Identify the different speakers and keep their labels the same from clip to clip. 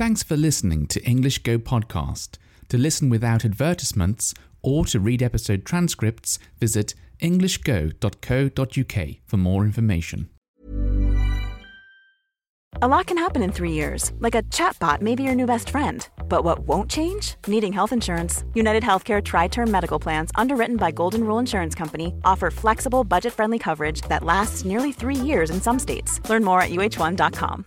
Speaker 1: Thanks for listening to English Go Podcast. To listen without advertisements or to read episode transcripts, visit englishgo.co.uk for more information.
Speaker 2: A lot can happen in three years, like a chatbot may be your new best friend. But what won't change? Needing health insurance. United Healthcare Tri Term Medical Plans, underwritten by Golden Rule Insurance Company, offer flexible, budget friendly coverage that lasts nearly three years in some states. Learn more at uhone.com.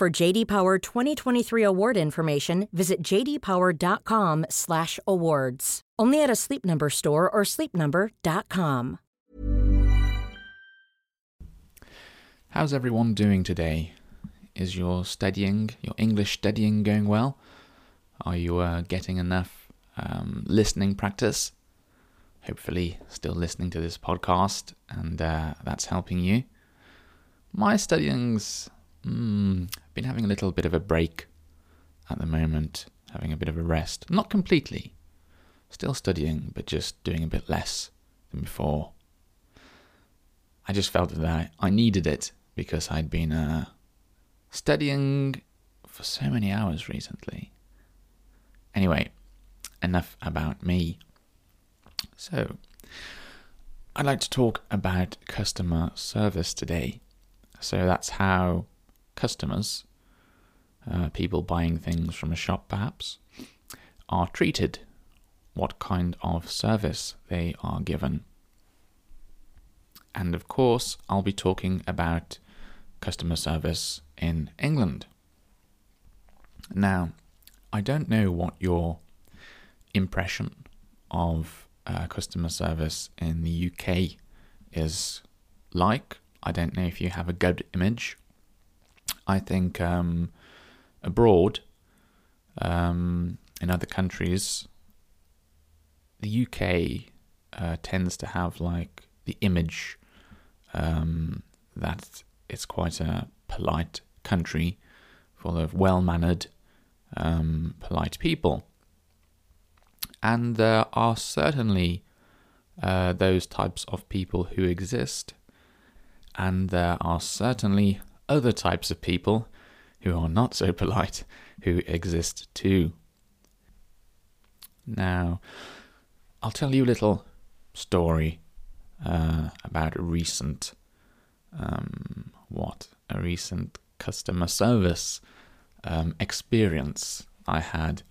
Speaker 3: For JD Power 2023 award information, visit jdpower.com/awards. Only at a Sleep Number store or sleepnumber.com.
Speaker 1: How's everyone doing today? Is your studying, your English studying going well? Are you uh, getting enough um, listening practice? Hopefully, still listening to this podcast, and uh, that's helping you. My studying's mm, been having a little bit of a break at the moment, having a bit of a rest. Not completely, still studying, but just doing a bit less than before. I just felt that I, I needed it because I'd been uh, studying for so many hours recently. Anyway, enough about me. So, I'd like to talk about customer service today. So, that's how customers, uh, people buying things from a shop perhaps, are treated, what kind of service they are given. And of course, I'll be talking about customer service in England. Now, I don't know what your impression of uh, customer service in the UK is like. I don't know if you have a good image. I think um, abroad, um, in other countries, the UK uh, tends to have like the image um, that it's quite a polite country full of well mannered, um, polite people. And there are certainly uh, those types of people who exist, and there are certainly other types of people who are not so polite who exist too. Now, I'll tell you a little story uh, about a recent um, what a recent customer service um, experience I had.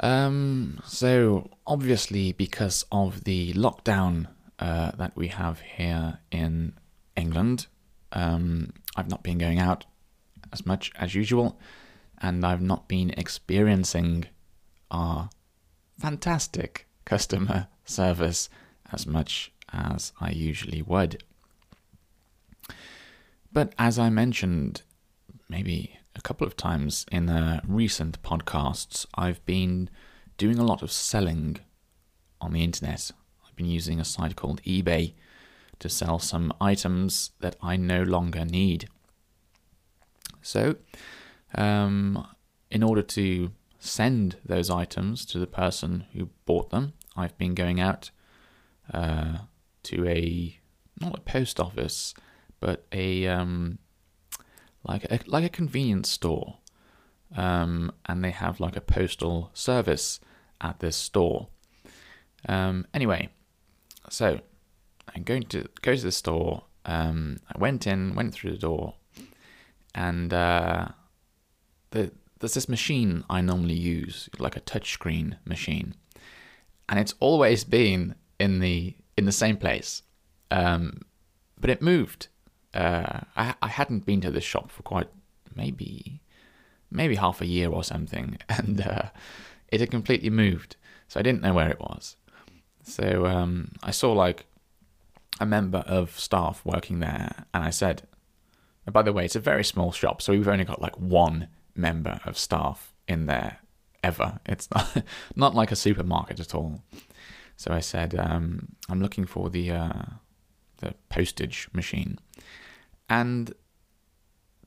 Speaker 1: Um, so obviously, because of the lockdown uh, that we have here in England, um, I've not been going out as much as usual, and I've not been experiencing our fantastic customer service as much as I usually would. But as I mentioned, maybe a couple of times in the recent podcasts, I've been doing a lot of selling on the internet. I've been using a site called eBay to sell some items that I no longer need. So, um, in order to send those items to the person who bought them, I've been going out uh, to a not a post office, but a um, like a like a convenience store, um, and they have like a postal service at this store. Um, anyway, so I'm going to go to the store. Um, I went in, went through the door, and uh, the there's this machine I normally use, like a touchscreen machine, and it's always been in the in the same place, um, but it moved. Uh, I I hadn't been to this shop for quite maybe maybe half a year or something, and uh, it had completely moved, so I didn't know where it was. So um, I saw like a member of staff working there, and I said, and by the way, it's a very small shop, so we've only got like one member of staff in there ever. It's not, not like a supermarket at all. So I said, um, I'm looking for the uh, the postage machine, and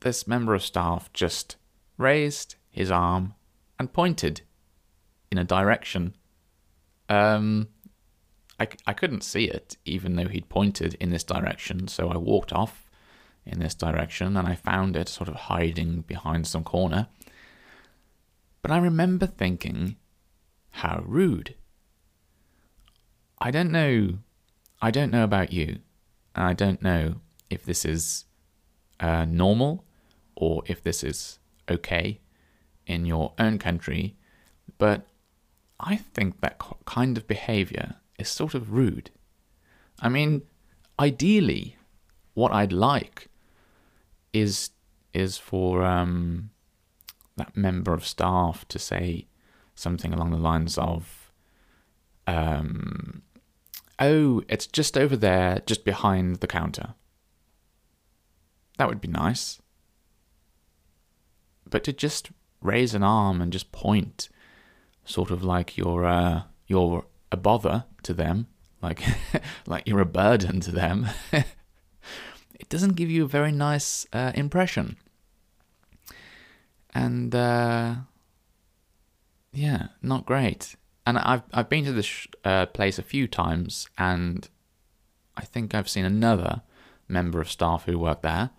Speaker 1: this member of staff just raised his arm and pointed in a direction. Um, I, I couldn't see it, even though he'd pointed in this direction, so I walked off in this direction and I found it sort of hiding behind some corner. But I remember thinking, how rude. I don't know. I don't know about you. I don't know if this is uh, normal or if this is okay in your own country, but I think that kind of behavior is sort of rude. I mean, ideally, what I'd like is is for um, that member of staff to say something along the lines of, um, "Oh, it's just over there, just behind the counter." That would be nice. But to just raise an arm and just point, sort of like you're uh, you're a bother to them, like like you're a burden to them. doesn't give you a very nice uh, impression. And uh, yeah, not great. And I've I've been to this uh, place a few times, and I think I've seen another member of staff who worked there,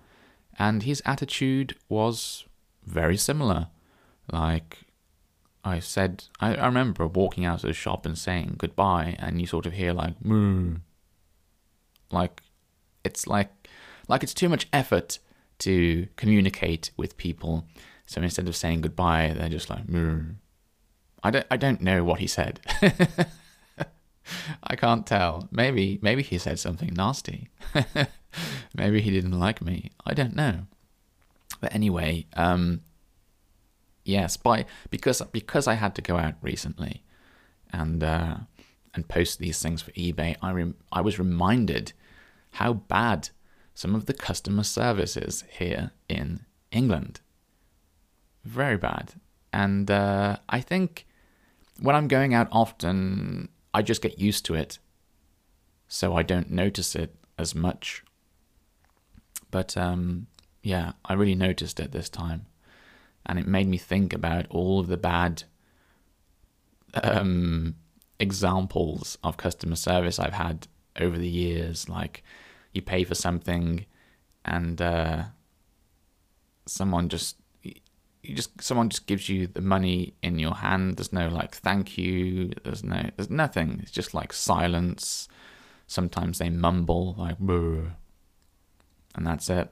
Speaker 1: and his attitude was very similar. Like I said, I, I remember walking out of the shop and saying goodbye, and you sort of hear like moo, like it's like like it's too much effort to communicate with people. So instead of saying goodbye, they're just like, Murr. I don't, I don't know what he said. I can't tell. Maybe, maybe he said something nasty. maybe he didn't like me. I don't know. But anyway, um, yes, by because because I had to go out recently, and uh, and post these things for eBay, I rem- I was reminded how bad some of the customer services here in England. Very bad. And uh, I think when I'm going out often, I just get used to it. So I don't notice it as much. But um, yeah, I really noticed it this time. And it made me think about all of the bad um, examples of customer service I've had over the years. Like, you pay for something and uh, someone just you just someone just gives you the money in your hand. There's no like thank you. There's no there's nothing. It's just like silence. Sometimes they mumble like Burr. and that's it.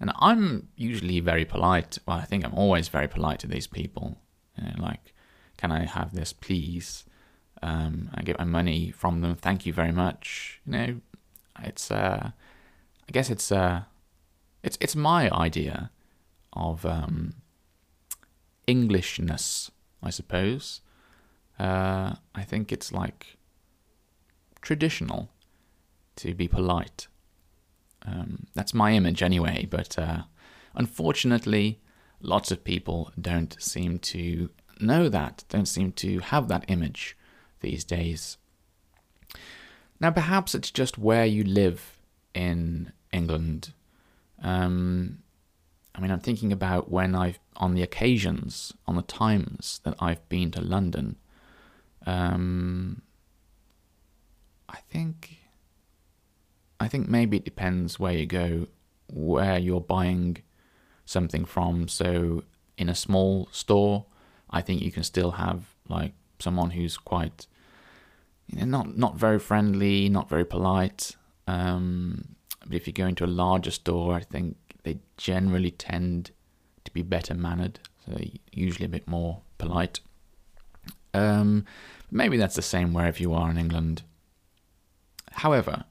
Speaker 1: And i'm usually very polite. Well i think i'm always very polite to these people. You know, like can i have this please? Um, i get my money from them. Thank you very much. You know it's uh, I guess it's uh, it's it's my idea of um, Englishness, I suppose. Uh, I think it's like traditional to be polite. Um, that's my image anyway, but uh, unfortunately, lots of people don't seem to know that, don't seem to have that image these days. Now, perhaps it's just where you live in England. Um, I mean, I'm thinking about when I've, on the occasions, on the times that I've been to London. Um, I think, I think maybe it depends where you go, where you're buying something from. So, in a small store, I think you can still have like someone who's quite you know, not not very friendly, not very polite. Um, but if you go into a larger store, I think they generally tend to be better mannered. so usually a bit more polite. Um, maybe that's the same wherever you are in England. However,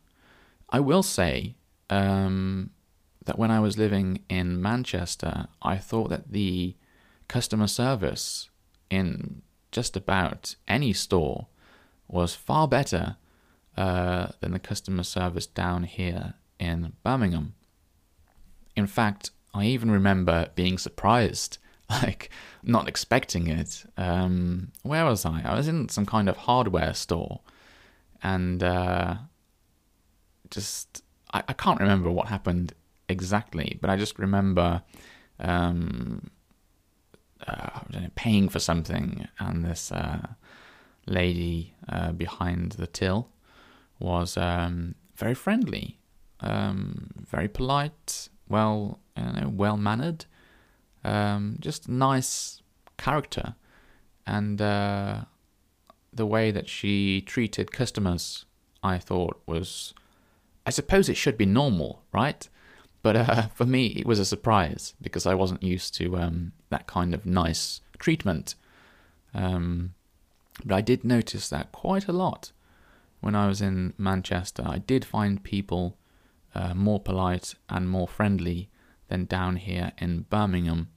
Speaker 1: I will say um, that when I was living in Manchester, I thought that the customer service in just about any store was far better uh, than the customer service down here in Birmingham. In fact, I even remember being surprised, like not expecting it. Um, where was I? I was in some kind of hardware store, and uh, just I, I can't remember what happened exactly, but I just remember um, uh, know, paying for something, and this uh, lady uh, behind the till was um, very friendly, um, very polite, well, you know, well mannered, um, just nice character, and uh, the way that she treated customers, I thought was, I suppose it should be normal, right? But uh, for me, it was a surprise because I wasn't used to um, that kind of nice treatment. Um, but I did notice that quite a lot when I was in Manchester. I did find people uh, more polite and more friendly than down here in Birmingham.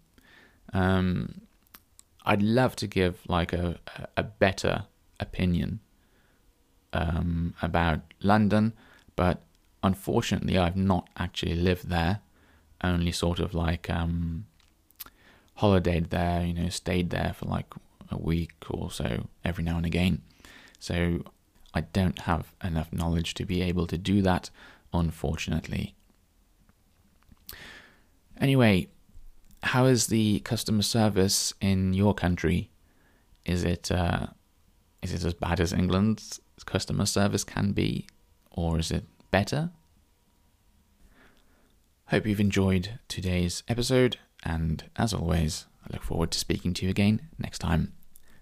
Speaker 1: Um, I'd love to give like a a better opinion um, about London, but unfortunately, I've not actually lived there. Only sort of like um, holidayed there, you know, stayed there for like a week or so every now and again. So I don't have enough knowledge to be able to do that, unfortunately. Anyway, how is the customer service in your country? Is it uh, is it as bad as England's customer service can be, or is it better? Hope you've enjoyed today's episode, and as always, I look forward to speaking to you again next time.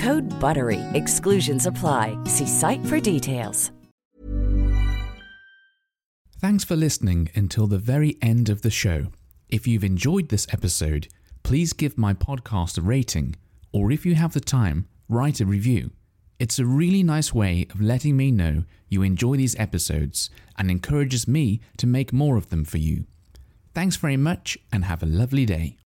Speaker 4: Code BUTTERY. Exclusions apply. See site for details.
Speaker 1: Thanks for listening until the very end of the show. If you've enjoyed this episode, please give my podcast a rating, or if you have the time, write a review. It's a really nice way of letting me know you enjoy these episodes and encourages me to make more of them for you. Thanks very much and have a lovely day.